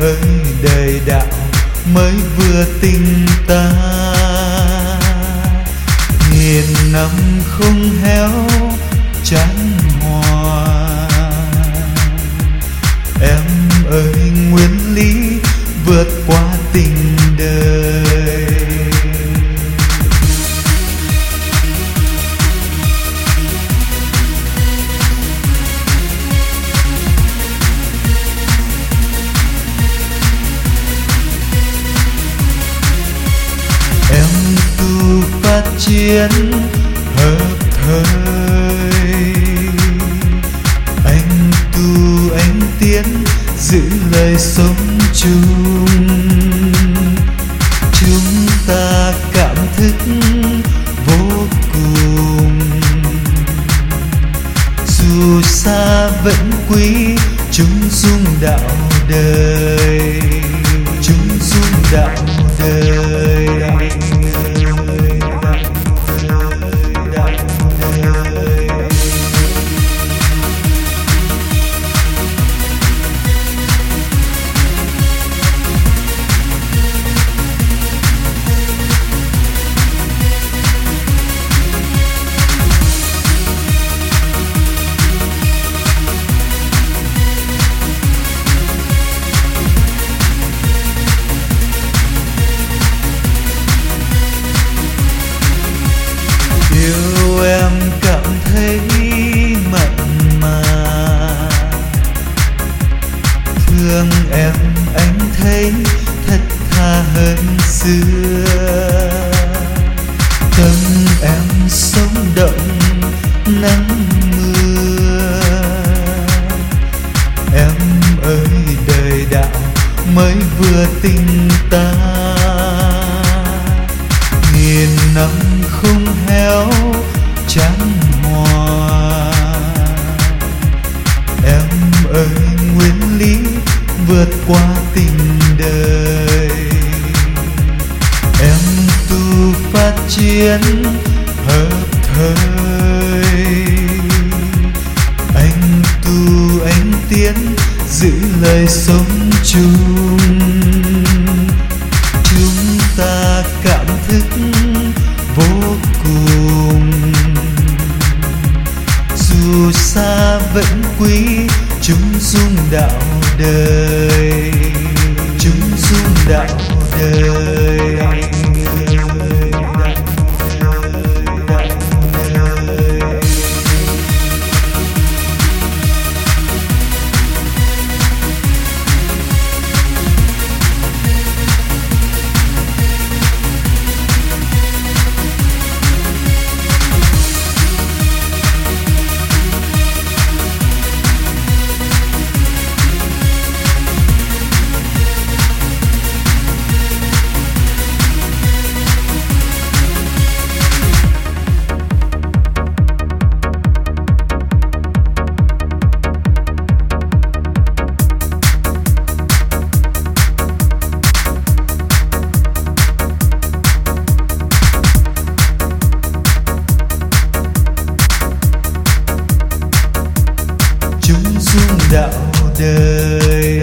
ơi đời đạo mới vừa tình ta. Nghìn năm không héo chiến hợp thời. Anh tu, anh tiến, giữ lời sống chung. Chúng ta cảm thức vô cùng. Dù xa vẫn quý chúng dung đạo đời. Chúng dung đạo đời. Thương em, anh thấy thật tha hơn xưa. Tâm em sống động nắng mưa. Em ơi, đời đạo mới vừa tình ta. Nghìn năm không héo trắng hoa qua tình đời. Em tu phát triển hợp thời. Anh tu anh tiến giữ lời sống chung. Chúng ta cảm thức dù xa vẫn quý chúng dung đạo đời. Chúng dung đạo đời. Chúng đạo đời.